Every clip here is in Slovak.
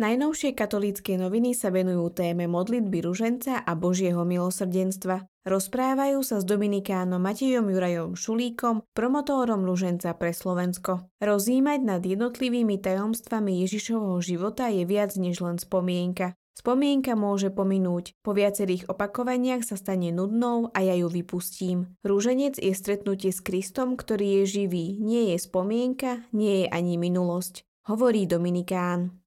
Najnovšie katolícke noviny sa venujú téme modlitby ruženca a Božieho milosrdenstva. Rozprávajú sa s Dominikánom Matejom Jurajom Šulíkom, promotórom ruženca pre Slovensko. Rozímať nad jednotlivými tajomstvami Ježišovho života je viac než len spomienka. Spomienka môže pominúť, po viacerých opakovaniach sa stane nudnou a ja ju vypustím. Rúženec je stretnutie s Kristom, ktorý je živý, nie je spomienka, nie je ani minulosť, hovorí Dominikán.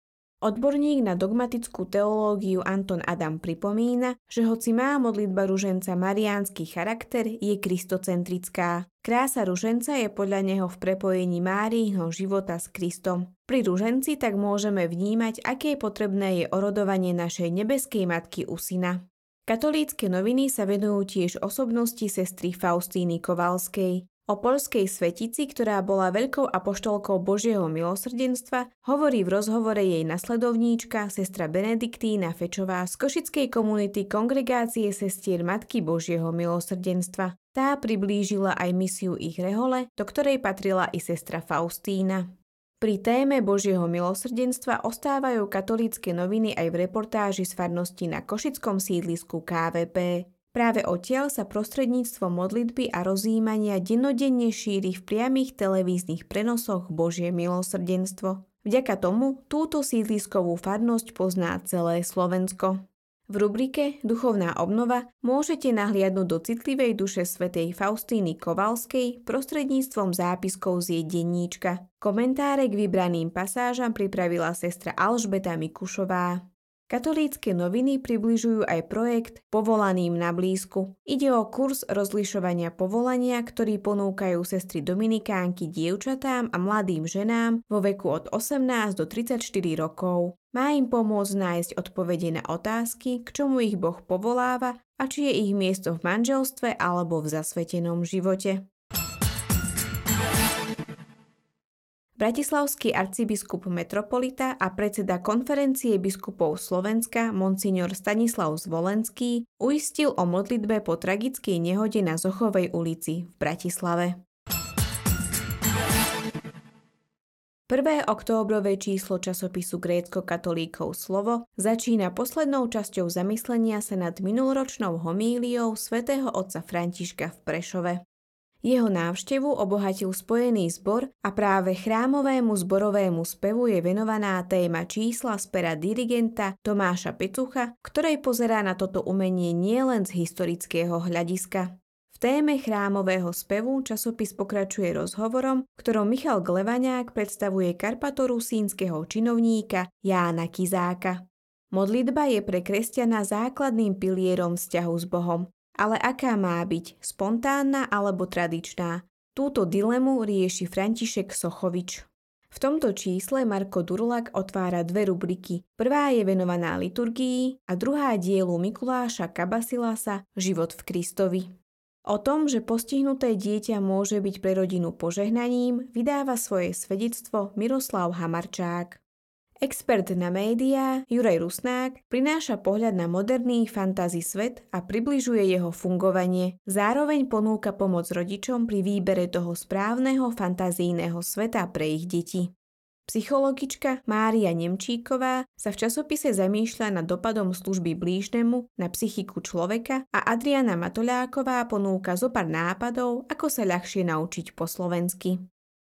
Odborník na dogmatickú teológiu Anton Adam pripomína, že hoci má modlitba ruženca mariánsky charakter, je kristocentrická. Krása ruženca je podľa neho v prepojení Máriho života s Kristom. Pri ruženci tak môžeme vnímať, aké potrebné je orodovanie našej nebeskej matky u syna. Katolícke noviny sa venujú tiež osobnosti sestry Faustíny Kovalskej. O polskej svetici, ktorá bola veľkou apoštolkou Božieho milosrdenstva, hovorí v rozhovore jej nasledovníčka, sestra Benediktína Fečová z košickej komunity Kongregácie sestier Matky Božieho milosrdenstva. Tá priblížila aj misiu ich rehole, do ktorej patrila i sestra Faustína. Pri téme Božieho milosrdenstva ostávajú katolícke noviny aj v reportáži z farnosti na košickom sídlisku KVP. Práve odtiaľ sa prostredníctvom modlitby a rozjímania dennodenne šíri v priamých televíznych prenosoch Božie milosrdenstvo. Vďaka tomu túto sídliskovú farnosť pozná celé Slovensko. V rubrike Duchovná obnova môžete nahliadnúť do citlivej duše svätej Faustíny Kovalskej prostredníctvom zápiskov z jej denníčka. Komentáre k vybraným pasážam pripravila sestra Alžbeta Mikušová. Katolícke noviny približujú aj projekt Povolaným na blízku. Ide o kurz rozlišovania povolania, ktorý ponúkajú sestry Dominikánky dievčatám a mladým ženám vo veku od 18 do 34 rokov. Má im pomôcť nájsť odpovede na otázky, k čomu ich Boh povoláva a či je ich miesto v manželstve alebo v zasvetenom živote. Bratislavský arcibiskup metropolita a predseda konferencie biskupov Slovenska Monsignor Stanislav Zvolenský uistil o modlitbe po tragickej nehode na Zochovej ulici v Bratislave. Prvé októbrové číslo časopisu grécko-katolíkov Slovo začína poslednou časťou zamyslenia sa nad minuloročnou homíliou svätého otca Františka v Prešove. Jeho návštevu obohatil spojený zbor a práve chrámovému zborovému spevu je venovaná téma čísla z pera dirigenta Tomáša Pecucha, ktorej pozerá na toto umenie nielen z historického hľadiska. V téme chrámového spevu časopis pokračuje rozhovorom, ktorom Michal Glevaňák predstavuje karpatorusínskeho činovníka Jána Kizáka. Modlitba je pre kresťana základným pilierom vzťahu s Bohom. Ale aká má byť, spontánna alebo tradičná? Túto dilemu rieši František Sochovič. V tomto čísle Marko Durlak otvára dve rubriky. Prvá je venovaná liturgii a druhá dielu Mikuláša Kabasilasa Život v Kristovi. O tom, že postihnuté dieťa môže byť pre rodinu požehnaním, vydáva svoje svedectvo Miroslav Hamarčák. Expert na médiá Juraj Rusnák prináša pohľad na moderný fantasy svet a približuje jeho fungovanie. Zároveň ponúka pomoc rodičom pri výbere toho správneho fantazijného sveta pre ich deti. Psychologička Mária Nemčíková sa v časopise zamýšľa nad dopadom služby blížnemu na psychiku človeka a Adriana Matoľáková ponúka zopár nápadov, ako sa ľahšie naučiť po slovensky.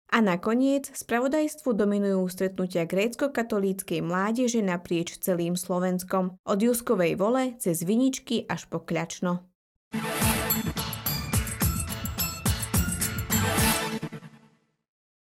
A nakoniec spravodajstvu dominujú stretnutia grécko-katolíckej mládeže naprieč celým Slovenskom, od Juskovej vole cez Viničky až po Kľačno.